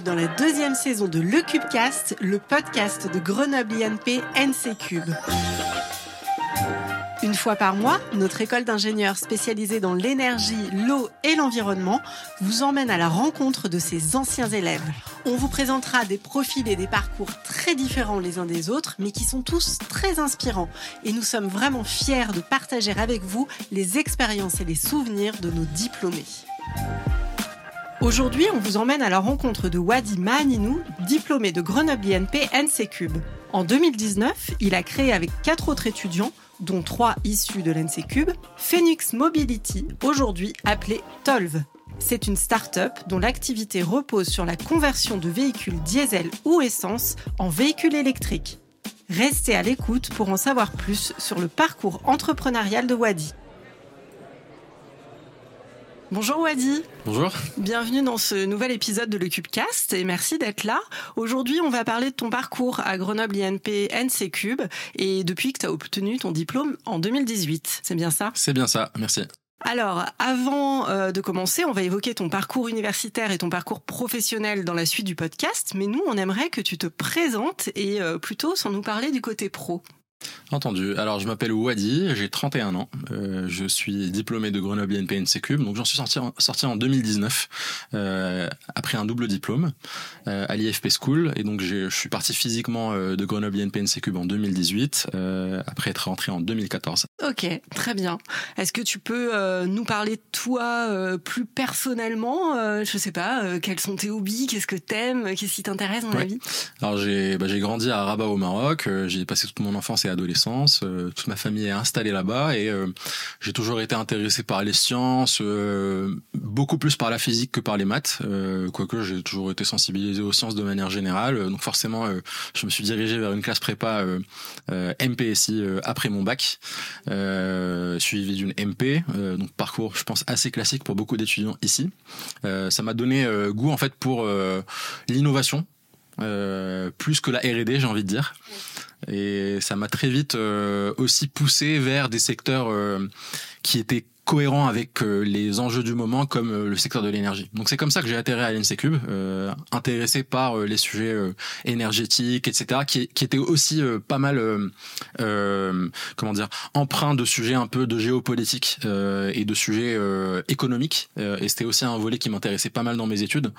dans la deuxième saison de Le Cubecast, le podcast de Grenoble INP NC Cube. Une fois par mois, notre école d'ingénieurs spécialisée dans l'énergie, l'eau et l'environnement vous emmène à la rencontre de ses anciens élèves. On vous présentera des profils et des parcours très différents les uns des autres, mais qui sont tous très inspirants. Et nous sommes vraiment fiers de partager avec vous les expériences et les souvenirs de nos diplômés. Aujourd'hui, on vous emmène à la rencontre de Wadi Maninou, diplômé de Grenoble INP NC Cube. En 2019, il a créé avec quatre autres étudiants, dont trois issus de l'NC Cube, Phoenix Mobility, aujourd'hui appelé Tolv. C'est une start-up dont l'activité repose sur la conversion de véhicules diesel ou essence en véhicules électriques. Restez à l'écoute pour en savoir plus sur le parcours entrepreneurial de Wadi. Bonjour Wadi. Bonjour. Bienvenue dans ce nouvel épisode de Le Cubecast et merci d'être là. Aujourd'hui, on va parler de ton parcours à Grenoble INP NC Cube et depuis que tu as obtenu ton diplôme en 2018. C'est bien ça? C'est bien ça, merci. Alors, avant euh, de commencer, on va évoquer ton parcours universitaire et ton parcours professionnel dans la suite du podcast, mais nous, on aimerait que tu te présentes et euh, plutôt sans nous parler du côté pro. Entendu. Alors, je m'appelle Wadi, j'ai 31 ans. Euh, je suis diplômé de Grenoble INP Cube. Donc, j'en suis sorti en, sorti en 2019 euh, après un double diplôme euh, à l'IFP School. Et donc, je suis parti physiquement euh, de Grenoble INP Cube en 2018 euh, après être rentré en 2014. Ok, très bien. Est-ce que tu peux nous parler de toi plus personnellement Je sais pas, quels sont tes hobbies Qu'est-ce que t'aimes Qu'est-ce qui t'intéresse dans la vie? Alors, j'ai bah, j'ai grandi à Rabat au Maroc. Euh, J'y ai passé toute mon enfance et adolescence. Euh, toute ma famille est installée là-bas et euh, j'ai toujours été intéressé par les sciences, euh, beaucoup plus par la physique que par les maths. Quoique j'ai toujours été sensibilisé aux sciences de manière générale. Donc forcément, je me suis dirigé vers une classe prépa MPSI après mon bac, suivi d'une MP. donc parcours, je pense, assez classique pour beaucoup d'étudiants ici. Ça m'a donné goût en fait pour l'innovation. Euh, plus que la R&D j'ai envie de dire. Et ça m'a très vite euh, aussi poussé vers des secteurs euh, qui étaient cohérents avec euh, les enjeux du moment comme euh, le secteur de l'énergie. Donc c'est comme ça que j'ai atterri à l'NC Cube, euh, intéressé par euh, les sujets euh, énergétiques, etc., qui, qui étaient aussi euh, pas mal, comment dire, empreints de sujets un peu de géopolitique et de sujets économiques. Et c'était aussi un volet qui m'intéressait pas mal dans mes études.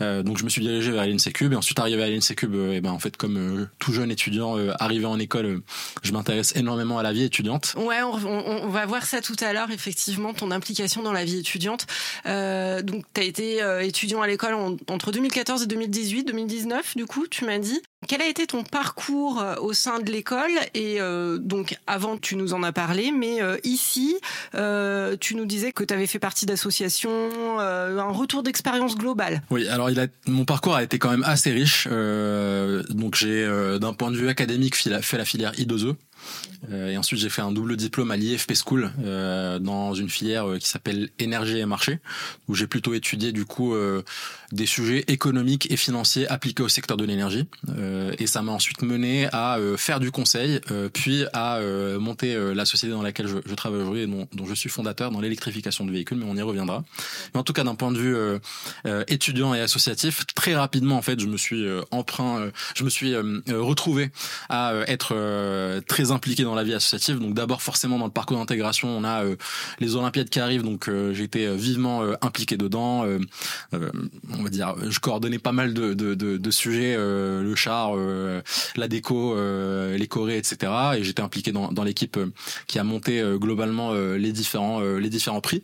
Donc je me suis dirigé vers l'NC Cube et ensuite arrivé à l'NC Cube, et ben en fait comme tout jeune étudiant arrivé en école, je m'intéresse énormément à la vie étudiante. Ouais, on, on- on va voir ça tout à l'heure, effectivement, ton implication dans la vie étudiante. Euh, donc, tu as été euh, étudiant à l'école en- entre 2014 et 2018, 2019, du coup, tu m'as dit. Quel a été ton parcours euh, au sein de l'école? Et donc, avant, tu nous en as parlé, mais ici, tu nous disais que tu avais fait partie d'associations, un retour d'expérience globale. Oui, alors mon parcours a été quand même assez riche. Donc j'ai, d'un point de vue académique, fait la filière I2E. Euh, et ensuite, j'ai fait un double diplôme à l'IFP School euh, dans une filière euh, qui s'appelle énergie et marché, où j'ai plutôt étudié du coup euh, des sujets économiques et financiers appliqués au secteur de l'énergie. Euh, et ça m'a ensuite mené à euh, faire du conseil, puis à monter la société dans laquelle je, je travaille aujourd'hui et dont, dont je suis fondateur dans l'électrification de véhicules, mais on y reviendra. Mais en tout cas, d'un point de vue euh, euh, étudiant et associatif, très rapidement en fait, je me suis euh, emprunt, je me suis retrouvé à être très impliqué dans la vie associative. Donc d'abord forcément dans le parcours d'intégration, on a les Olympiades qui arrivent, donc j'ai été vivement impliqué dedans. On va dire, je coordonnais pas mal de, de, de, de sujets, le char, la déco, les chorés, etc. Et j'étais impliqué dans, dans l'équipe qui a monté globalement les différents les différents prix.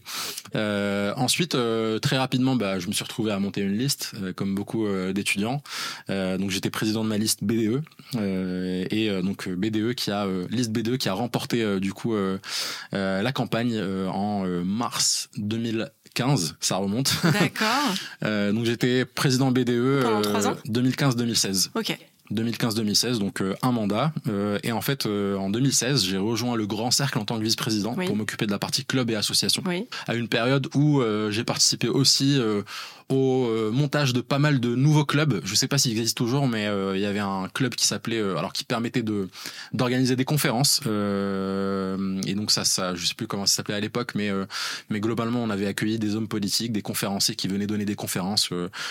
Euh, ensuite, euh, très rapidement, bah, je me suis retrouvé à monter une liste, euh, comme beaucoup euh, d'étudiants. Donc j'étais président de ma liste BDE et donc BDE qui a liste BDE qui a remporté du coup la campagne en mars 2015. Ça remonte. D'accord. Donc j'étais président BDE ans? 2015-2016. ok. 2015-2016, donc euh, un mandat. Euh, et en fait, euh, en 2016, j'ai rejoint le Grand Cercle en tant que vice-président Oui. pour m'occuper de la partie club et association. Oui. À une période où euh, j'ai participé aussi euh, au euh, montage de pas mal de nouveaux clubs. Je sais pas s'ils existent toujours, mais euh, il y avait un club qui s'appelait, euh, alors qui permettait de d'organiser des conférences. Euh, et donc ça, ça, je sais plus comment ça s'appelait à l'époque, mais mais globalement, on avait accueilli des hommes politiques, des conférenciers qui venaient donner des conférences,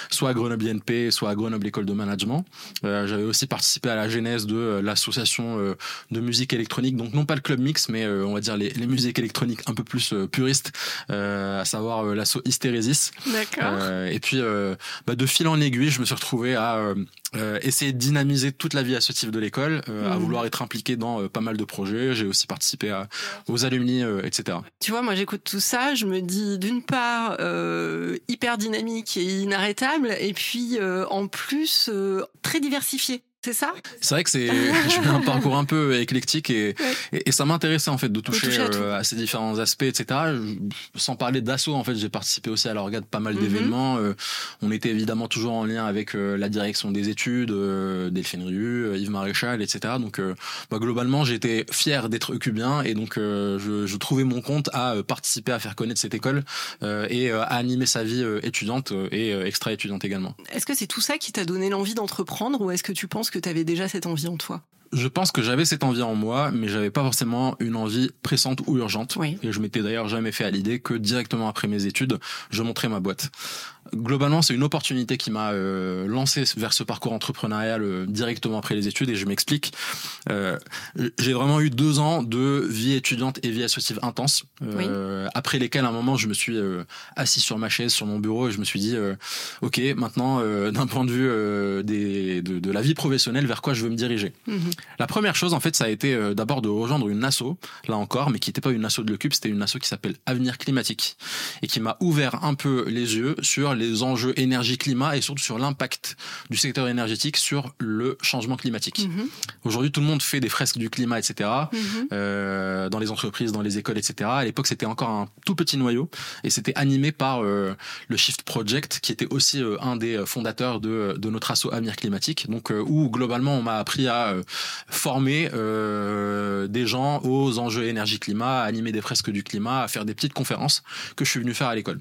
soit à Grenoble INP, soit à Grenoble École de Management. J'avais aussi participé à la genèse de l'association de musique électronique, donc non pas le club mix, mais on va dire les, les musiques électroniques un peu plus puristes, à savoir l'asso Hystérésis. D'accord. et puis bah, de fil en aiguille, je me suis retrouvé à euh, essayer de dynamiser toute la vie associative de l'école, euh, à mmh. vouloir être impliqué dans euh, pas mal de projets. J'ai aussi participé à, aux alumni, etc. Tu vois, moi j'écoute tout ça, je me dis d'une part hyper dynamique et inarrêtable, et puis en plus très diversifié. C'est ça? C'est vrai que c'est j'ai un parcours un peu éclectique et, et, ça m'intéressait en fait de toucher, euh, à, ces différents aspects, etc. Sans parler d'assaut, en fait, j'ai participé aussi à l'organe de pas mal mhm. d'événements. Euh, on était évidemment toujours en lien avec euh, la direction des études, Delphine Rue, Yves Maréchal, etc. Donc, bah, globalement, j'étais fier d'être cubien et donc je, je, trouvais mon compte à participer à faire connaître cette école et à animer sa vie étudiante et extra-étudiante également. Est-ce que c'est tout ça qui t'a donné l'envie d'entreprendre ou est-ce que tu penses que tu avais déjà cette envie en toi. Je pense que j'avais cette envie en moi, mais j'avais pas forcément une envie pressante ou urgente. Et je m'étais d'ailleurs jamais fait à l'idée que directement après mes études, je montrais ma boîte globalement, c'est une opportunité qui m'a euh, lancé vers ce parcours entrepreneurial euh, directement après les études et je m'explique. Euh, j'ai vraiment eu deux ans de vie étudiante et vie associative intense, euh, après lesquels à un moment je me suis assis sur ma chaise, sur mon bureau et je me suis dit, ok, maintenant d'un point de vue des, de, de, la vie professionnelle, vers quoi je veux me diriger? Mhm. La première chose, en fait, ça a été d'abord de rejoindre une asso, là encore, mais qui n'était pas une asso de l'Occup, c'était une asso qui s'appelle Avenir Climatique et qui m'a ouvert un peu les yeux sur les les enjeux énergie-climat et surtout sur l'impact du secteur énergétique sur le changement climatique. Mhm. Aujourd'hui, tout le monde fait des fresques du climat, etc. Mhm. euh, dans les entreprises, dans les écoles, etc. À l'époque, c'était encore un tout petit noyau et c'était animé par euh, le Shift Project, qui était aussi euh, un des fondateurs de, de notre asso Avenir Climatique. Donc, où globalement, on m'a appris à former des gens aux enjeux énergie-climat, à animer des fresques du climat, à faire des petites conférences que je suis venu faire à l'école.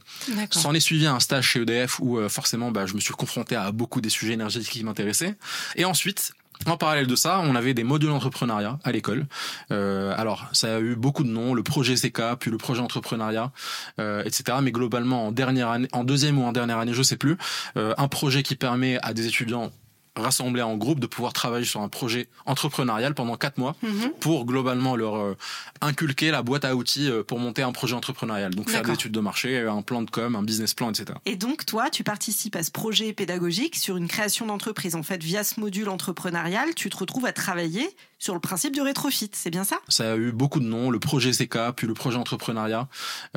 S'en est suivi un stage chez EDF où euh, forcément bah, je me suis confronté à beaucoup des sujets énergétiques qui m'intéressaient. Et ensuite, en parallèle de ça, on avait des modules entrepreneuriat à l'école. Euh, alors, ça a eu beaucoup de noms, le projet CK, puis le projet entrepreneuriat, euh, etc. Mais globalement, en dernière en deuxième ou en dernière année, je sais plus, euh, un projet qui permet à des étudiants rassemblés en groupe de pouvoir travailler sur un projet entrepreneurial pendant quatre mois mhm. pour globalement leur euh, inculquer la boîte à outils euh, pour monter un projet entrepreneurial. Donc faire des études de marché, un plan de com, un business plan, etc. Et donc toi, tu participes à ce projet pédagogique sur une création d'entreprise. En fait, via ce module entrepreneurial, tu te retrouves à travailler sur le principe du rétrofit. C'est bien ça? Ça a eu beaucoup de noms, le projet CK, puis le projet entrepreneuriat,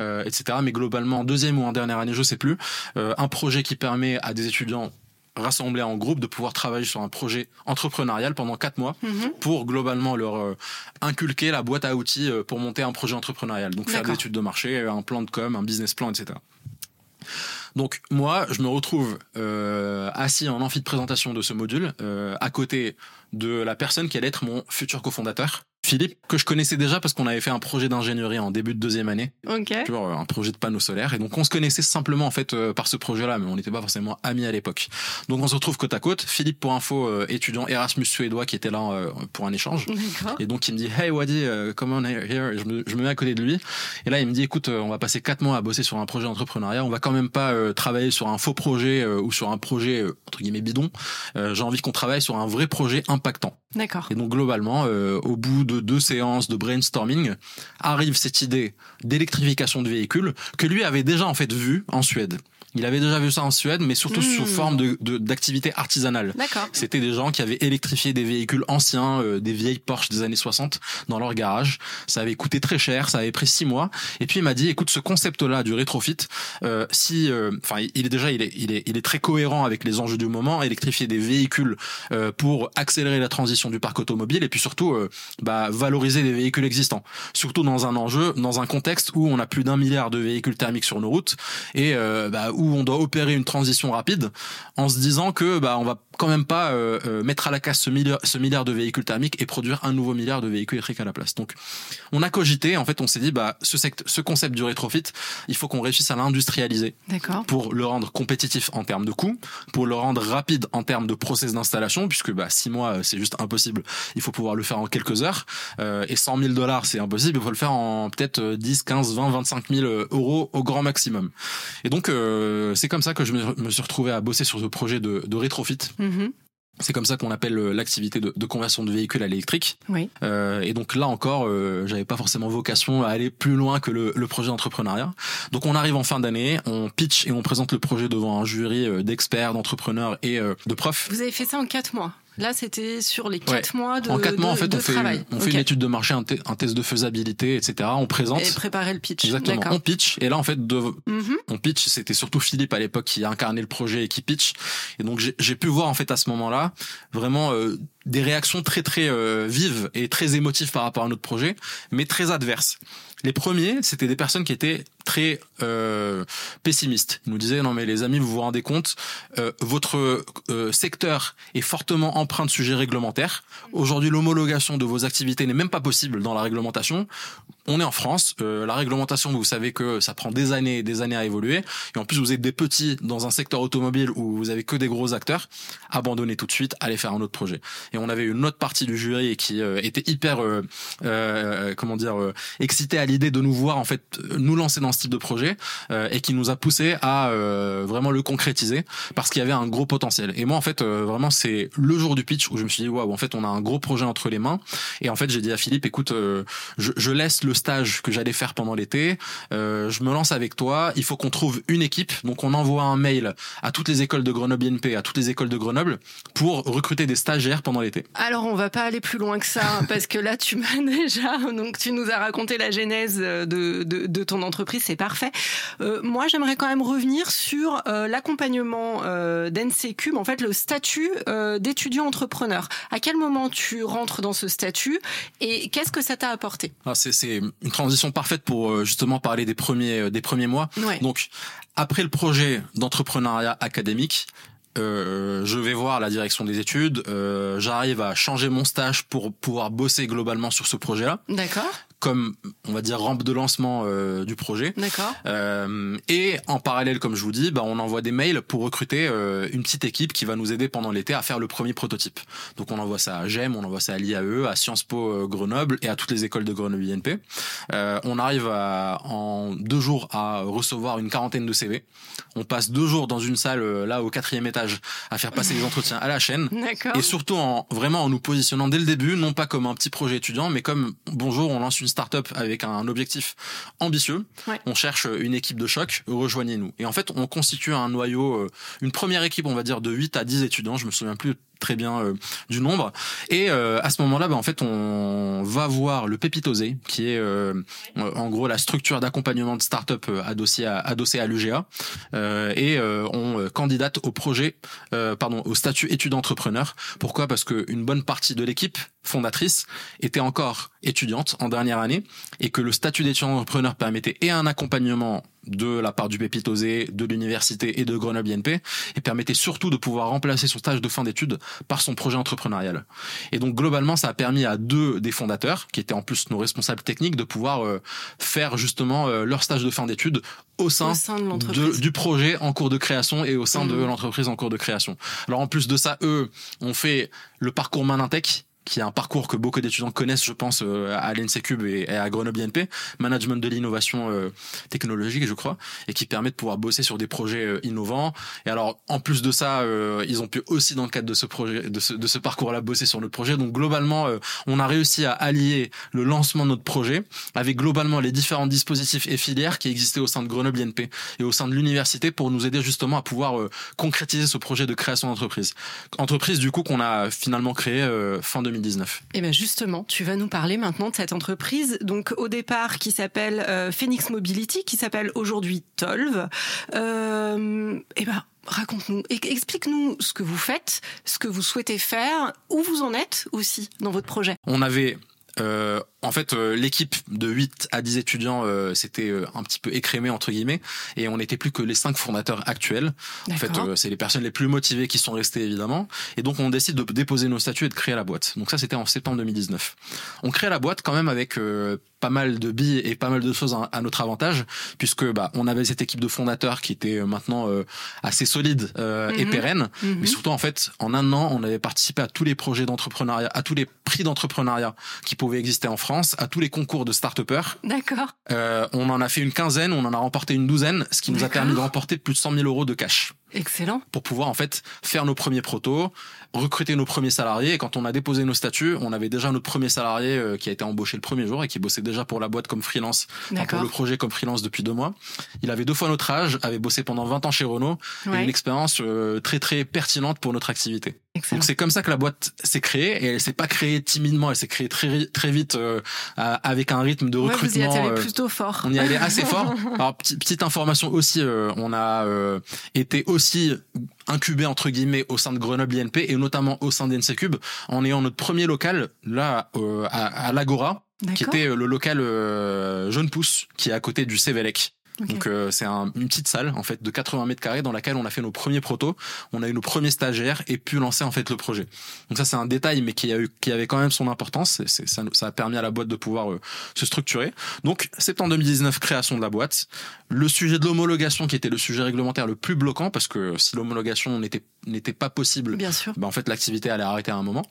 euh, etc. Mais globalement, en deuxième ou en dernière année, je sais plus, un projet qui permet à des étudiants rassemblés en groupe, de pouvoir travailler sur un projet entrepreneurial pendant quatre mois mhm. pour globalement leur euh, inculquer la boîte à outils euh, pour monter un projet entrepreneurial. Donc faire des études de marché, un plan de com, un business plan, etc. Donc moi, je me retrouve euh, assis en amphi de présentation de ce module, à côté de la personne qui allait être mon futur cofondateur. Philippe, que je connaissais déjà parce qu'on avait fait un projet d'ingénierie en début de deuxième année. Ok. Un projet de panneaux solaires. Et donc, on se connaissait simplement, en fait, euh, par ce projet-là, mais on n'était pas forcément amis à l'époque. Donc, on se retrouve côte à côte. Philippe, pour info, euh, étudiant Erasmus suédois qui était là euh, pour un échange. Et donc, il me dit, Hey, Wadi, come on here. je me, je me mets à côté de lui. Et là, il me dit, écoute, on va passer quatre mois à bosser sur un projet d'entrepreneuriat. On va quand même pas travailler sur un faux projet ou sur un projet, entre guillemets, bidon. J'ai envie qu'on travaille sur un vrai projet impactant. D'accord. Et donc globalement, au bout de deux séances de brainstorming, arrive cette idée d'électrification de véhicules que lui avait déjà en fait vu en Suède. Il avait déjà vu ça en Suède, mais surtout sous hmm. forme de d'activité artisanale. C'était des gens qui avaient électrifié des véhicules anciens, euh, des vieilles Porsche des années 60 dans leur garage. Ça avait coûté très cher, ça avait pris six mois. Et puis il m'a dit, écoute, ce concept-là du rétrofit, euh, si, euh, enfin, il est déjà, il est, il est, il est très cohérent avec les enjeux du moment. Électrifier des véhicules euh, pour accélérer la transition du parc automobile et puis surtout, euh, bah, valoriser les véhicules existants. Surtout dans un enjeu, dans un contexte où on a plus d'un milliard de véhicules thermiques sur nos routes et bah, où on doit opérer une transition rapide en se disant que bah on va quand même pas euh, euh, mettre à la casse ce milliard, ce milliard de véhicules thermiques et produire un nouveau milliard de véhicules électriques à la place. Donc, on a cogité. En fait, on s'est dit, bah, ce, ce concept du rétrofit, il faut qu'on réussisse à l'industrialiser pour le rendre compétitif en termes de coûts, pour le rendre rapide en termes de process d'installation, puisque bah, six mois, c'est juste impossible. Il faut pouvoir le faire en quelques heures. Euh, et 100 000 dollars, c'est impossible. Il faut le faire en peut-être 10, 15, 20, 25 000 euros au grand maximum. Et donc, euh, c'est comme ça que je me, suis retrouvé à bosser sur ce projet de, de rétrofit. Mm-hmm. C'est comme ça qu'on appelle euh, l'activité de, de, conversion de véhicules à l'électrique. Oui. Euh, et donc là encore, euh, j'avais pas forcément vocation à aller plus loin que le, le projet d'entrepreneuriat. Donc on arrive en fin d'année, on pitch et on présente le projet devant un jury euh, d'experts, d'entrepreneurs et de profs. Vous avez fait ça en quatre mois Là, c'était sur les quatre mois de En quatre mois, en fait, on fait, on fait une étude de marché, un, test de faisabilité, etc. On présente. Et préparer le pitch. Exactement. On pitch. Et là, en fait, de, mhm. on pitch. C'était surtout Philippe à l'époque qui a incarné le projet et qui pitch. Et donc, j'ai pu voir, en fait, à ce moment-là, vraiment, euh, des réactions très très euh, vives et très émotives par rapport à notre projet, mais très adverses. Les premiers, c'était des personnes qui étaient très euh, pessimistes. Ils nous disaient non mais les amis, vous vous rendez compte, euh, votre euh, secteur est fortement empreint de sujets réglementaires. Aujourd'hui, l'homologation de vos activités n'est même pas possible dans la réglementation. On est en France, euh, la réglementation, vous savez que ça prend des années et des années à évoluer. Et en plus, vous êtes des petits dans un secteur automobile où vous avez que des gros acteurs. Abandonnez tout de suite, allez faire un autre projet. Et on avait une autre partie du jury qui était hyper, comment dire, excité à l'idée de nous voir en fait nous lancer dans type de projet euh, et qui nous a poussé à euh, vraiment le concrétiser parce qu'il y avait un gros potentiel. Et moi en fait euh, vraiment c'est le jour du pitch où je me suis dit waouh en fait on a un gros projet entre les mains. Et en fait j'ai dit à Philippe écoute je, je, laisse le stage que j'allais faire pendant l'été, je me lance avec toi, il faut qu'on trouve une équipe. Donc on envoie un mail à toutes les écoles de Grenoble INP, à toutes les écoles de Grenoble pour recruter des stagiaires pendant l'été. Alors on va pas aller plus loin que ça hein, parce que là tu m'as déjà donc tu nous as raconté la genèse de, de, de ton entreprise c'est parfait. Euh, moi, j'aimerais quand même revenir sur euh, l'accompagnement euh, d'NCQ, en fait, le statut euh, d'étudiant entrepreneur. À quel moment tu rentres dans ce statut et qu'est-ce que ça t'a apporté? Ah, C'est une transition parfaite pour justement parler des premiers des premiers mois. Donc, après le projet d'entrepreneuriat académique, euh, je vais voir la direction des études, euh, j'arrive à changer mon stage pour pouvoir bosser globalement sur ce projet-là. D'accord comme on va dire rampe de lancement euh, du projet. D'accord. Euh, et en parallèle, comme je vous dis, bah, on envoie des mails pour recruter euh, une petite équipe qui va nous aider pendant l'été à faire le premier prototype. Donc on envoie ça à GEM, on envoie ça à l'IAE, à Sciences Po Grenoble et à toutes les écoles de Grenoble INP. on arrive à, en deux jours à recevoir une quarantaine de CV. On passe deux jours dans une salle là au quatrième étage à faire passer les entretiens à la chaîne. Et surtout en vraiment en nous positionnant dès le début, non pas comme un petit projet étudiant, mais comme bonjour, on lance une start-up avec un objectif ambitieux. On cherche une équipe de choc, rejoignez-nous. Et en fait, on constitue un noyau, euh, une première équipe, on va dire, de 8 à 10 étudiants. Je me souviens plus très bien euh, du nombre. Et euh, à ce moment-là, bah, en fait, on va voir le Pépitosé, qui est euh, en gros la structure d'accompagnement de start-up adossée à, adossée à l'UGA, et on candidate au projet, pardon, au statut étude entrepreneur. Pourquoi? Parce que une bonne partie de l'équipe fondatrice était encore étudiante en dernière année, et que le statut d'étudiant entrepreneur permettait et un accompagnement de la part du Pépitosé, de l'université et de Grenoble INP, et permettait surtout de pouvoir remplacer son stage de fin d'études par son projet entrepreneurial. Et donc globalement, ça a permis à deux des fondateurs, qui étaient en plus nos responsables techniques, de pouvoir euh, faire justement euh, leur stage de fin d'études au sein, du projet en cours de création et au sein de mmh. l'entreprise en cours de création. Alors en plus de ça, eux ont fait le parcours Manintech, qui est un parcours que beaucoup d'étudiants connaissent, je pense, euh, à l'ENSECUB et à Grenoble INP, management de l'innovation euh, technologique, je crois, et qui permet de pouvoir bosser sur des projets euh, innovants. Et alors, en plus de ça, ils ont pu aussi, dans le cadre de ce projet, de ce, parcours-là, bosser sur notre projet. Donc, globalement, on a réussi à allier le lancement de notre projet avec globalement les différents dispositifs et filières qui existaient au sein de Grenoble INP et au sein de l'université pour nous aider justement à pouvoir concrétiser ce projet de création d'entreprise. Entreprise, du coup, qu'on a finalement créé fin 2020 2019. Et bien justement, tu vas nous parler maintenant de cette entreprise, donc au départ qui s'appelle euh, Phoenix Mobility, qui s'appelle aujourd'hui Tolv. Euh, et ben raconte-nous, explique-nous ce que vous faites, ce que vous souhaitez faire, où vous en êtes aussi dans votre projet. On avait euh, en fait, euh, l'équipe de 8 à 10 étudiants euh, s'était euh, un petit peu écrémée entre guillemets, et on n'était plus que les cinq fondateurs actuels. En fait, euh, c'est les personnes les plus motivées qui sont restées évidemment, et donc on décide de déposer nos statuts et de créer la boîte. Donc ça, c'était en septembre 2019. On crée la boîte quand même avec euh, pas mal de billes et pas mal de choses à, notre avantage, puisque bah on avait cette équipe de fondateurs qui était euh, maintenant euh, assez solide euh, et Mhm. pérenne, Mhm. mais surtout en fait en un an, on avait participé à tous les projets d'entrepreneuriat, à tous les prix d'entrepreneuriat qui pouvaient exister en France, à tous les concours de start-upers. D'accord. Euh, on en a fait une quinzaine, on en a remporté une douzaine, ce qui nous a permis de remporter plus de 100 000 euros de cash Excellent. pour pouvoir en fait faire nos premiers protos, recruter nos premiers salariés. Et quand on a déposé nos statuts, on avait déjà notre premier salarié euh, qui a été embauché le premier jour et qui bossait déjà pour la boîte comme freelance, enfin, pour le projet comme freelance depuis deux mois. Il avait deux fois notre âge, avait bossé pendant 20 ans chez Renault, et Ouais. une expérience euh, très très pertinente pour notre activité. Excellent. Donc c'est comme ça que la boîte s'est créée et elle s'est pas créée timidement, elle s'est créée très très vite euh, avec un rythme de Ouais, vous y recrutement. allé euh, plutôt fort. on y allait assez fort. Alors petit- petite information aussi, euh, on a euh, été aussi incubé entre guillemets au sein de Grenoble INP et notamment au sein d'NCCube en ayant notre premier local là euh, à, à l'Agora qui était euh, le local euh, Jeune Pousse qui est à côté du Cévélec. Donc euh, c'est un- une petite salle en fait de 80 mètres carrés dans laquelle on a fait nos premiers protos, on a eu nos premiers stagiaires et pu lancer en fait le projet. Donc ça c'est un détail mais qui a eu qui avait quand même son importance. C'est- ça, ça a permis à la boîte de pouvoir euh, se structurer. Donc septembre 2019 création de la boîte. Le sujet de l'homologation qui était le sujet réglementaire le plus bloquant parce que si l'homologation n'était n'était pas possible Bien sûr. bah en fait l'activité allait arrêter à un moment.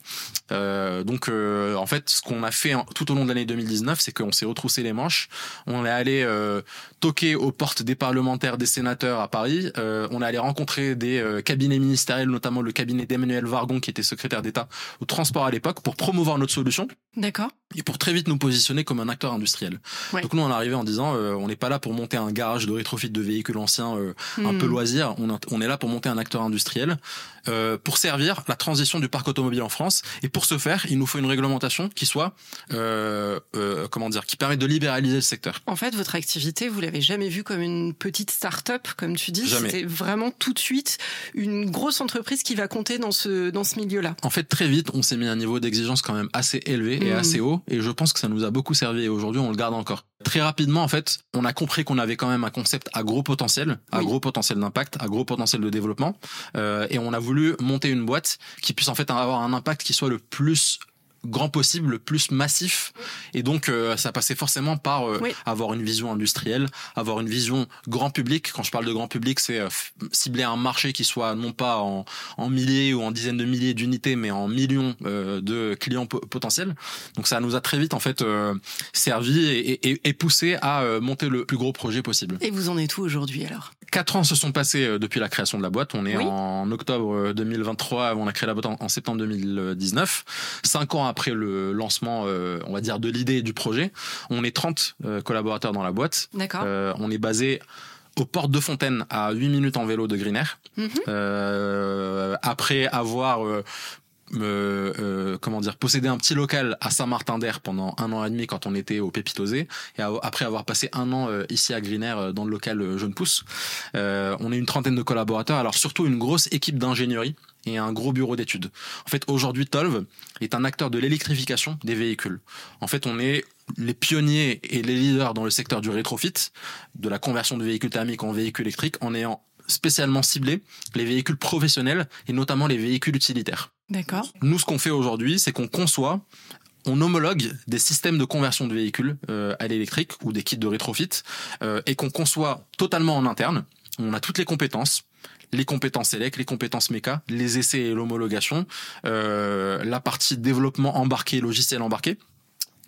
Euh, donc euh, en fait ce qu'on a fait en- tout au long de l'année 2019 c'est qu'on s'est retroussé les manches, on est allé euh, toquer aux portes des parlementaires, des sénateurs à Paris, euh, on est allé rencontrer des euh, cabinets ministériels notamment le cabinet d'Emmanuel Vargon qui était secrétaire d'État au transport à l'époque pour promouvoir notre solution D'accord. et pour très vite nous positionner comme un acteur industriel. Ouais. Donc nous on est arrivé en disant euh, on n'est pas là pour monter un garage de rétrofit de véhicules anciens euh, un Hmm. peu loisir. On, a- on est là pour monter un acteur industriel, euh, pour servir la transition du parc automobile en France. Et pour ce faire, il nous faut une réglementation qui soit, euh, euh, comment dire, qui permette de libéraliser le secteur. En fait, votre activité, vous l'avez jamais vue comme une petite start-up, comme tu dis. Jamais. C'était vraiment tout de suite une grosse entreprise qui va compter dans ce, dans ce milieu-là. En fait, très vite, on s'est mis à un niveau d'exigence quand même assez élevé et Mm. assez haut. Et je pense que ça nous a beaucoup servi. Et aujourd'hui, on le garde encore. Très rapidement, en fait, on a compris qu'on avait quand même un concept à gros potentiel, à Oui. gros potentiel d'impact, à gros potentiel de développement. Euh, et on a voulu monter une boîte qui puisse en fait avoir un impact qui soit le plus grand possible, le plus massif. Et donc, euh, ça passait forcément par euh, Oui. avoir une vision industrielle, avoir une vision grand public. Quand je parle de grand public, c'est euh, cibler un marché qui soit non pas en, en milliers ou en dizaines de milliers d'unités, mais en millions euh, de clients po- potentiels. Donc, ça nous a très vite en fait euh, servi et, et, et poussé à euh, monter le plus gros projet possible. Et vous en êtes où aujourd'hui alors? Quatre ans se sont passés depuis la création de la boîte. On est Oui. en octobre euh, 2023. On a créé la boîte en, en septembre 2019. Cinq ans après le lancement, euh, on va dire, de l'idée et du projet, on est 30 euh, collaborateurs dans la boîte. D'accord. Euh, on est basé aux portes de Fontaine, à 8 minutes en vélo de Green Air. Mhm. Euh, après avoir euh, euh, euh, comment dire possédé un petit local à Saint-Martin-d'Air pendant un an et demi quand on était au Pépitosé et après avoir passé un an ici à Green Air dans le local Jeune Pousse on est une trentaine de collaborateurs alors surtout une grosse équipe d'ingénierie et un gros bureau d'études. En fait, aujourd'hui, Tolv est un acteur de l'électrification des véhicules. En fait, on est les pionniers et les leaders dans le secteur du rétrofit, de la conversion de véhicules thermiques en véhicules électriques, en ayant spécialement ciblé les véhicules professionnels et notamment les véhicules utilitaires. D'accord. Nous, ce qu'on fait aujourd'hui, c'est qu'on conçoit, on homologue des systèmes de conversion de véhicules euh, à l'électrique ou des kits de rétrofit euh, et qu'on conçoit totalement en interne. On a toutes les compétences les compétences élec, les compétences méca, les essais et l'homologation, euh, la partie développement embarqué, logiciel embarqué.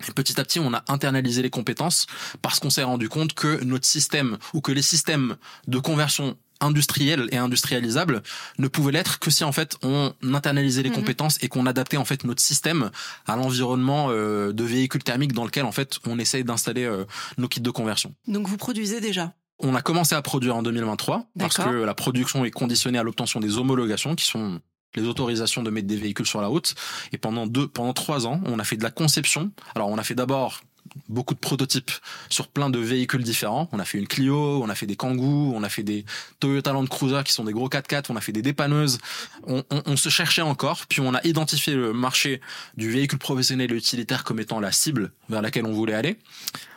Et petit à petit, on a internalisé les compétences parce qu'on s'est rendu compte que notre système ou que les systèmes de conversion industrielle et industrialisable ne pouvaient l'être que si en fait on internalisait les Mhm. compétences et qu'on adaptait en fait notre système à l'environnement euh, de véhicules thermiques dans lequel en fait on essaye d'installer euh, nos kits de conversion. Donc vous produisez déjà On a commencé à produire en 2023 parce que la production est conditionnée à l'obtention des homologations qui sont les autorisations de mettre des véhicules sur la route. Et pendant deux, pendant trois ans, on a fait de la conception. Alors, on a fait d'abord beaucoup de prototypes sur plein de véhicules différents. On a fait une Clio, on a fait des Kangoo, on a fait des Toyota Land Cruiser qui sont des gros 4x4, on a fait des dépanneuses. On, se cherchait encore, puis on a identifié le marché du véhicule professionnel et utilitaire comme étant la cible vers laquelle on voulait aller.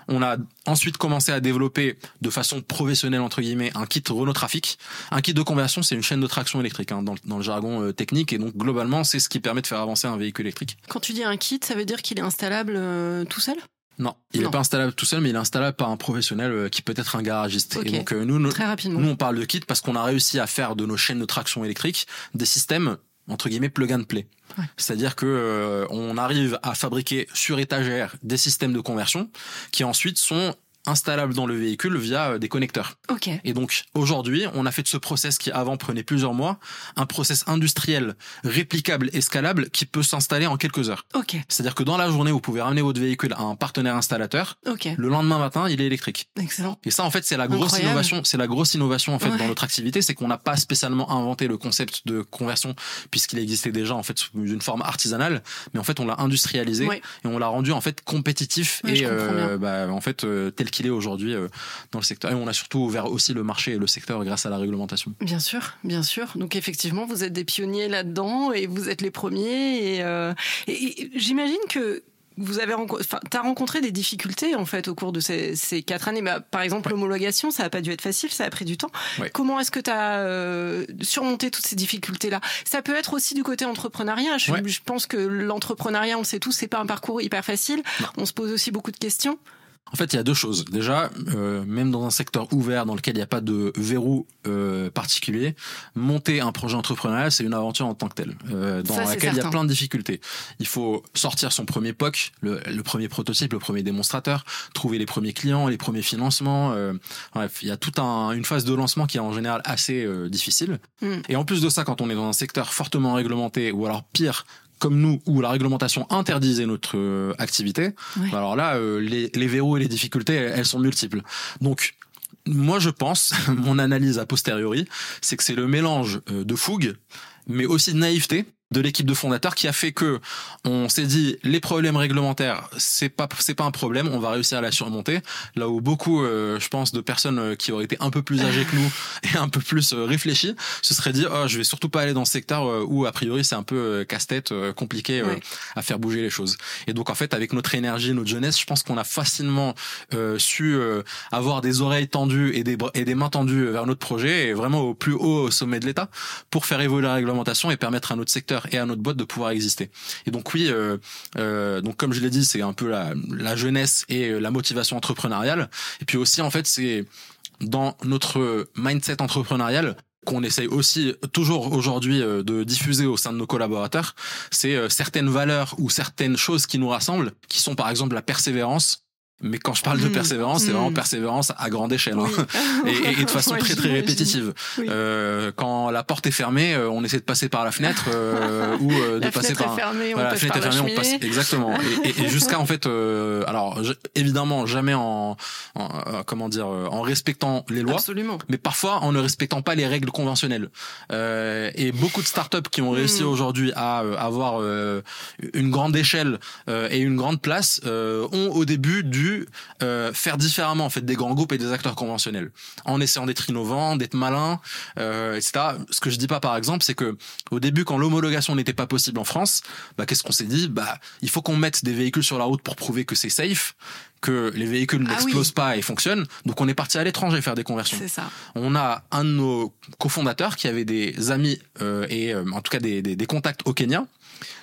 On a ensuite commencé à développer de façon professionnelle entre guillemets un kit Renault Trafic. Un kit de conversion, c'est une chaîne de traction électrique hein, dans, dans, le jargon euh, technique et donc globalement c'est ce qui permet de faire avancer un véhicule électrique. Quand tu dis un kit, ça veut dire qu'il est installable euh, tout seul? Non, il n'est pas installable tout seul, mais il est installable par un professionnel euh, qui peut être un garagiste. Okay. Et donc euh, nous, nous, Très rapidement. nous, on parle de kit parce qu'on a réussi à faire de nos chaînes de traction électrique des systèmes entre guillemets plug and play. Ouais. C'est-à-dire que euh, on arrive à fabriquer sur étagère des systèmes de conversion qui ensuite sont installable dans le véhicule via euh, des connecteurs. Ok. Et donc aujourd'hui, on a fait de ce process qui avant prenait plusieurs mois, un process industriel réplicable et scalable qui peut s'installer en quelques heures. Ok. C'est-à-dire que dans la journée, vous pouvez ramener votre véhicule à un partenaire installateur. Ok. Le lendemain matin, il est électrique. Excellent. Et ça, en fait, c'est la grosse Incroyable. innovation. C'est la grosse innovation en fait Ouais. dans notre activité, c'est qu'on n'a pas spécialement inventé le concept de conversion puisqu'il existait déjà en fait sous une forme artisanale, mais en fait on l'a industrialisé Ouais. et on l'a rendu en fait compétitif Ouais, et bien. bah, en fait euh, tel qu'il est aujourd'hui euh, dans le secteur. Et on a surtout ouvert aussi le marché et le secteur grâce à la réglementation. Bien sûr, bien sûr. Donc effectivement, vous êtes des pionniers là-dedans et vous êtes les premiers. Et, euh, et- et j'imagine que vous avez rencontré, enfin, t'as rencontré des difficultés en fait au cours de ces, ces quatre années. Bah, par exemple, l'homologation, ça a pas dû être facile, ça a pris du temps. Ouais. Comment est-ce que tu as surmonté toutes ces difficultés-là? Ça peut être aussi du côté entrepreneuriat. Je, Ouais. je pense que l'entrepreneuriat, on le sait tous, c'est pas un parcours hyper facile. Non. On se pose aussi beaucoup de questions. En fait, il y a deux choses. Déjà, euh, même dans un secteur ouvert dans lequel il n'y a pas de verrou euh, particulier, monter un projet entrepreneurial, c'est une aventure en tant que telle, euh, dans Ça, laquelle il y a plein de difficultés. Il faut sortir son premier POC, le, le premier prototype, le premier démonstrateur, trouver les premiers clients, les premiers financements. euh, bref, il y a toute un, une phase de lancement qui est en général assez euh, difficile. Mm. Et en plus de ça, quand on est dans un secteur fortement réglementé, ou alors pire, comme nous, où la réglementation interdisait notre euh, activité, Ouais. alors là, euh, les, les verrous et les difficultés, elles, elles sont multiples. Donc, moi, je pense, mon analyse a posteriori, c'est que c'est le mélange euh, de fougue, mais aussi de naïveté de l'équipe de fondateurs qui a fait que on s'est dit les problèmes réglementaires c'est pas c'est pas un problème on va réussir à la surmonter. Là où beaucoup euh, je pense de personnes euh, qui auraient été un peu plus âgées que nous et un peu plus euh, réfléchies se seraient dit oh je vais surtout pas aller dans ce secteur euh, où a priori c'est un peu casse-tête compliqué euh, à faire bouger les choses. Et donc en fait avec notre énergie notre jeunesse je pense qu'on a facilement euh, su euh, avoir des oreilles tendues et des et des mains tendues vers notre projet et vraiment au plus haut sommet de l'État pour faire évoluer la réglementation et permettre à notre secteur et à notre boîte de pouvoir exister. Et donc oui, euh, euh, donc comme je l'ai dit, c'est un peu la, la jeunesse et la motivation entrepreneuriale. Et puis aussi en fait, c'est dans notre mindset entrepreneurial qu'on essaye aussi toujours aujourd'hui euh, de diffuser au sein de nos collaborateurs, c'est euh, certaines valeurs ou certaines choses qui nous rassemblent, qui sont par exemple la persévérance. Mais quand je parle de Mm. persévérance, c'est Mm. vraiment persévérance à grande échelle. hein. Et, et- et de façon Ouais, très très répétitive. Oui. Euh, quand la porte est fermée, euh, on essaie de passer par la fenêtre euh, ou euh, de La passer fenêtre par. est fermée, Voilà, on la fenêtre par est la fermée, on passe exactement. Et, et- et jusqu'à en fait, euh, alors je- évidemment jamais en, en, euh, comment dire, en respectant les lois, Absolument. mais parfois en ne respectant pas les règles conventionnelles. Euh, et beaucoup de startups qui ont réussi Mm. aujourd'hui à euh, avoir euh, une grande échelle euh, et une grande place euh, ont au début dû euh, faire différemment en fait des grands groupes et des acteurs conventionnels, en essayant d'être innovants, d'être malins, euh, etc. Ce que je dis pas par exemple, c'est que au début quand l'homologation n'était pas possible en France, bah, qu'est-ce qu'on s'est dit? Bah il faut qu'on mette des véhicules sur la route pour prouver que c'est safe que les véhicules Ah oui. n'explosent pas et fonctionnent. Donc on est parti à l'étranger faire des conversions C'est ça. on a un de nos cofondateurs qui avait des amis euh, et euh, en tout cas des, des, des contacts au Kenya.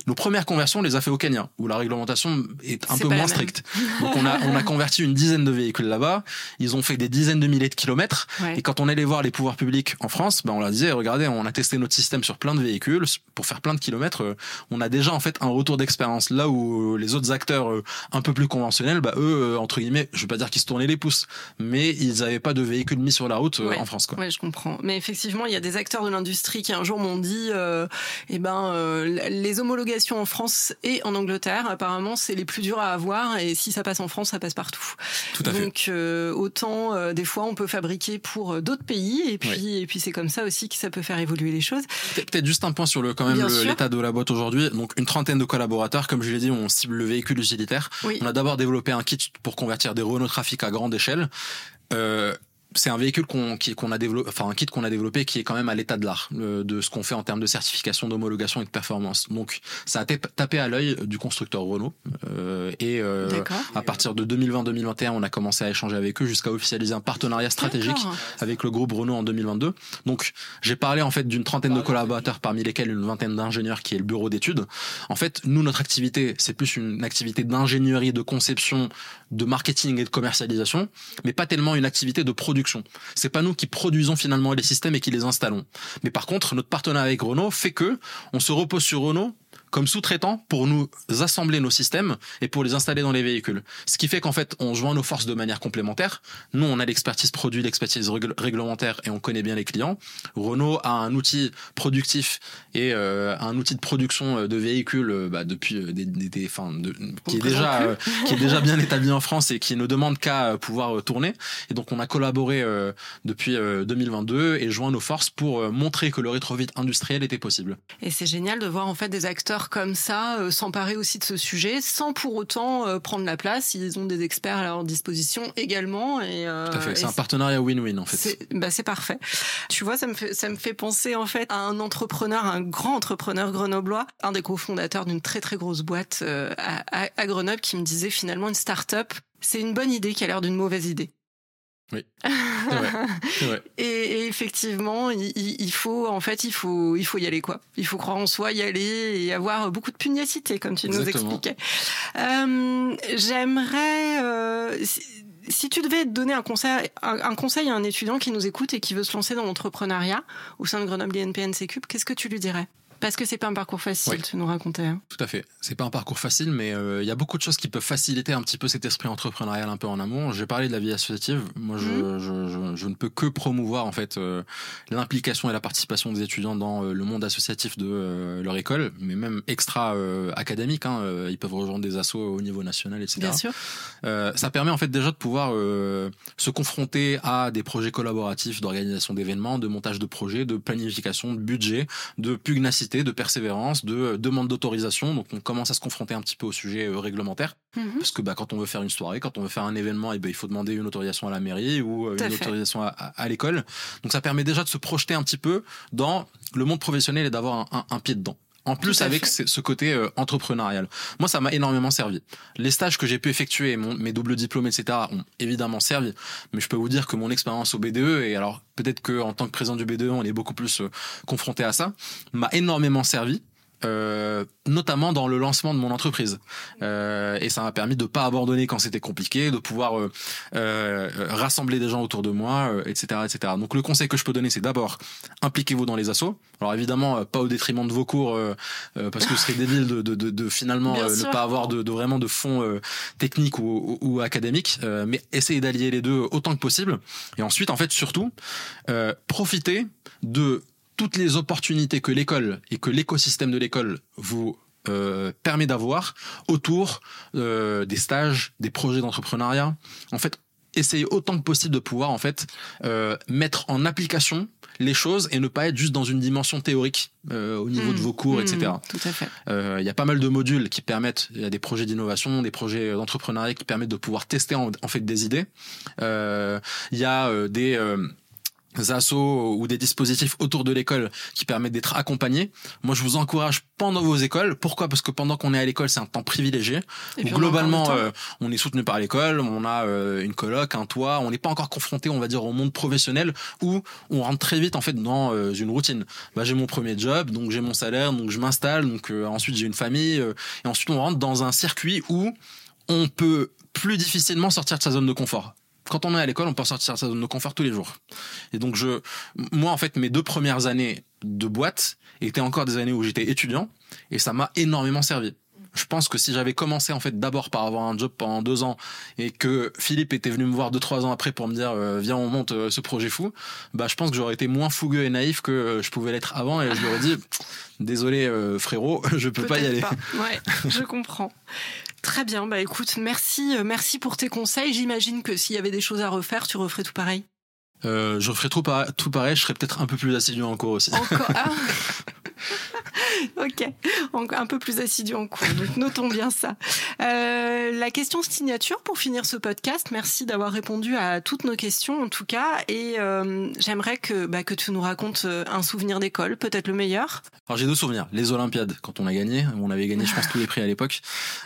Nos premières conversions, on les a fait au Kenya, où la réglementation est un peu moins stricte. Donc on a on a converti une dizaine de véhicules là-bas. Ils ont fait des dizaines de milliers de kilomètres. Ouais. Et quand on allait voir les pouvoirs publics en France, ben on leur disait regardez, on a testé notre système sur plein de véhicules pour faire plein de kilomètres. euh, on a déjà en fait un retour d'expérience. Là où les autres acteurs euh, un peu plus conventionnels, bah eux euh, entre guillemets, je veux pas dire qu'ils se tournaient les pouces, mais ils avaient pas de véhicules mis sur la route euh, Ouais. en France quoi. Ouais, je comprends. Mais effectivement, il y a des acteurs de l'industrie qui un jour m'ont dit, euh, eh ben, euh, les homologations en France et en Angleterre, apparemment, c'est les plus durs à avoir. Et si ça passe en France, ça passe partout. Tout à fait. Donc, euh, autant euh, des fois, on peut fabriquer pour euh, d'autres pays, et puis, et puis c'est comme ça aussi que ça peut faire évoluer les choses. Peut- Peut-être juste un point sur le quand même l'état de la boîte aujourd'hui. Donc une trentaine de collaborateurs, comme je l'ai dit, on cible le véhicule utilitaire. Oui. On a d'abord développé un kit pour convertir des Renault Trafic à grande échelle. Euh, c'est un véhicule qu'on a développé, enfin un kit qu'on a développé qui est quand même à l'état de l'art de ce qu'on fait en termes de certification, d'homologation et de performance. Donc ça a tapé à l'œil du constructeur Renault euh, et euh, à partir de 2020-2021, on a commencé à échanger avec eux jusqu'à officialiser un partenariat stratégique avec le groupe Renault en 2022. Donc j'ai parlé en fait d'une trentaine de collaborateurs parmi lesquels une vingtaine d'ingénieurs qui est le bureau d'études. En fait, nous notre activité, c'est plus une activité d'ingénierie, de conception, de marketing et de commercialisation, mais pas tellement une activité de production c'est pas nous qui produisons finalement les systèmes et qui les installons. Mais par contre, notre partenariat avec Renault fait que on se repose sur Renault comme sous-traitant pour nous assembler nos systèmes et pour les installer dans les véhicules. Ce qui fait qu'en fait, on joint nos forces de manière complémentaire. Nous, on a l'expertise produit, l'expertise réglementaire et on connaît bien les clients. Renault a un outil productif et euh, un outil de production euh, de véhicules euh, bah, depuis des, des, des de, qui est déjà qui est déjà bien établi en France et qui ne demande qu'à pouvoir tourner. Et donc, on a collaboré depuis 2022 et joint nos forces pour montrer que le rétrovite industriel était possible. Et c'est génial de voir en fait des acteurs comme ça euh, s'emparer aussi de ce sujet sans pour autant euh, prendre la place. Ils ont des experts à leur disposition également. Et, euh, Tout à fait. C'est un partenariat win-win en fait. C'est bah, parfait. Tu vois, ça me fait ça me fait penser en fait à un entrepreneur, un grand entrepreneur grenoblois, un des cofondateurs d'une très très grosse boîte à, à Grenoble, qui me disait finalement une start-up, c'est une bonne idée qui a l'air d'une mauvaise idée. Oui. Et, effectivement, il, faut en fait, il faut, il faut y aller quoi. Il faut croire en soi, y aller et avoir beaucoup de pugnacité, comme tu nous expliquais. Euh, J'aimerais, euh, si, tu devais donner un conseil, un, conseil à un étudiant qui nous écoute et qui veut se lancer dans l'entrepreneuriat au sein de Grenoble Cube, qu'est-ce que tu lui dirais? Parce que c'est pas un parcours facile, tu nous racontais. Hein. Tout à fait. C'est pas un parcours facile, mais euh, il y a beaucoup de choses qui peuvent faciliter un petit peu cet esprit entrepreneurial un peu en amont. J'ai parlé de la vie associative. Moi, je, mhm. je, je, je ne peux que promouvoir en fait euh, l'implication et la participation des étudiants dans euh, le monde associatif de leur école, mais même extra académique. Hein, ils peuvent rejoindre des assos au niveau national, etc. Bien sûr. ça permet en fait déjà de pouvoir se confronter à des projets collaboratifs d'organisation d'événements, de montage de projets, de planification, de budget, de pugnacité de persévérance, de euh, demande d'autorisation. Donc on commence à se confronter un petit peu au sujet euh, réglementaire. Mhm. Parce que bah, quand on veut faire une soirée, quand on veut faire un événement, et eh ben, il faut demander une autorisation à la mairie ou euh, une autorisation à, l'école. Donc ça permet déjà de se projeter un petit peu dans le monde professionnel et d'avoir un pied dedans. En plus avec ce côté euh, entrepreneurial. Moi, ça m'a énormément servi. Les stages que j'ai pu effectuer, mon, mes doubles diplômes, etc., ont évidemment servi. Mais je peux vous dire que mon expérience au BDE, et alors peut-être que en tant que président du BDE, on est beaucoup plus euh, confronté à ça, m'a énormément servi euh, notamment dans le lancement de mon entreprise. Euh, et ça m'a permis de pas abandonner quand c'était compliqué, de pouvoir euh, euh rassembler des gens autour de moi, etc., euh, etc. Donc le conseil que je peux donner, c'est d'abord impliquez-vous dans les assos. Alors évidemment, pas au détriment de vos cours, parce que ce serait débile de, de, de, de finalement ne pas avoir de, de, vraiment de fonds techniques ou, ou, ou académiques, mais essayez d'allier les deux autant que possible. Et ensuite, en fait, surtout, profitez de toutes les opportunités que l'école et que l'écosystème de l'école vous euh, permet d'avoir autour euh, des stages, des projets d'entrepreneuriat. En fait, essayez autant que possible de pouvoir en fait euh, mettre en application les choses et ne pas être juste dans une dimension théorique euh, au niveau de mmh. vos cours, etc. Mmh, tout à fait. Il y a pas mal de modules qui permettent, il y a des projets d'innovation, des projets d'entrepreneuriat qui permettent de pouvoir tester en, en fait des idées. Il y a des assos ou des dispositifs autour de l'école qui permettent d'être accompagnés. Moi, je vous encourage pendant vos écoles. Pourquoi? Parce que pendant qu'on est à l'école, c'est un temps privilégié. globalement, euh, on est soutenu par l'école, on a euh, une coloc, un toit. On n'est pas encore confronté, on va dire, au monde professionnel où on rentre très vite en fait dans euh, une routine. Bah, j'ai mon premier job, donc j'ai mon salaire, donc je m'installe, donc ensuite j'ai une famille, et ensuite on rentre dans un circuit où on peut plus difficilement sortir de sa zone de confort quand on est à l'école, on peut sortir de zone de confort tous les jours. Et donc je, moi en fait, mes deux premières années de boîte étaient encore des années où j'étais étudiant et ça m'a énormément servi. Je pense que si j'avais commencé en fait d'abord par avoir un job pendant deux ans et que Philippe était venu me voir deux trois ans après pour me dire euh, viens on monte euh, ce projet fou, bah je pense que j'aurais été moins fougueux et naïf que euh, je pouvais l'être avant et je lui aurais dit désolé frérot je peux pas y aller. Ouais, je comprends. Très bien, bah écoute, merci, euh, merci pour tes conseils. J'imagine que s'il y avait des choses à refaire, tu referais tout pareil. Euh, je referais tout, tout pareil, je serais peut-être un peu plus assidu encore aussi. Encore ah. ok, un peu plus assidu en cours. Donc notons bien ça. Euh, la question signature pour finir ce podcast. Merci d'avoir répondu à toutes nos questions en tout cas. Et euh, j'aimerais que bah, que tu nous racontes euh, un souvenir d'école, peut-être le meilleur. Alors j'ai deux souvenirs. Les Olympiades quand on a gagné, on avait gagné je pense tous les prix à l'époque,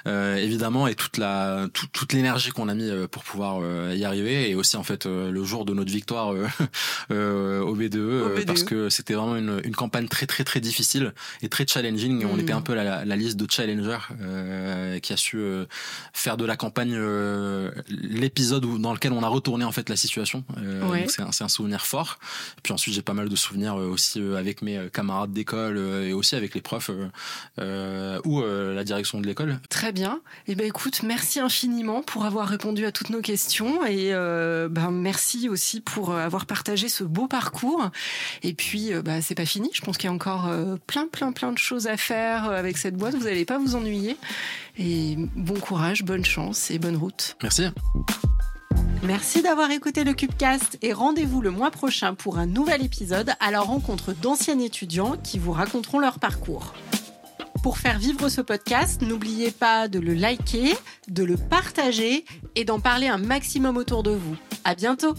euh, évidemment, et toute la toute, toute l'énergie qu'on a mis pour pouvoir y arriver, et aussi en fait le jour de notre victoire au BDE, au BDE. parce que c'était vraiment une, une campagne très très très difficile et très challenging. On était un peu la, la liste de challengers euh, qui a su euh, faire de la campagne euh, l'épisode dans lequel on a retourné en fait la situation. Euh, c'est un, un, souvenir fort. Puis ensuite j'ai pas mal de souvenirs aussi avec mes camarades d'école et aussi avec les profs ou la direction de l'école. Très bien. Et eh ben écoute, merci infiniment pour avoir répondu à toutes nos questions et ben merci aussi pour avoir partagé ce beau parcours. Et puis bah, c'est pas fini. Je pense qu'il y a encore plein plein plein de choses à faire avec cette boîte. Vous n'allez pas vous ennuyer. Et bon courage, bonne chance et bonne route. Merci. Merci d'avoir écouté le Cubecast et rendez-vous le mois prochain pour un nouvel épisode à la rencontre d'anciens étudiants qui vous raconteront leur parcours. Pour faire vivre ce podcast, n'oubliez pas de le liker, de le partager et d'en parler un maximum autour de vous. À bientôt!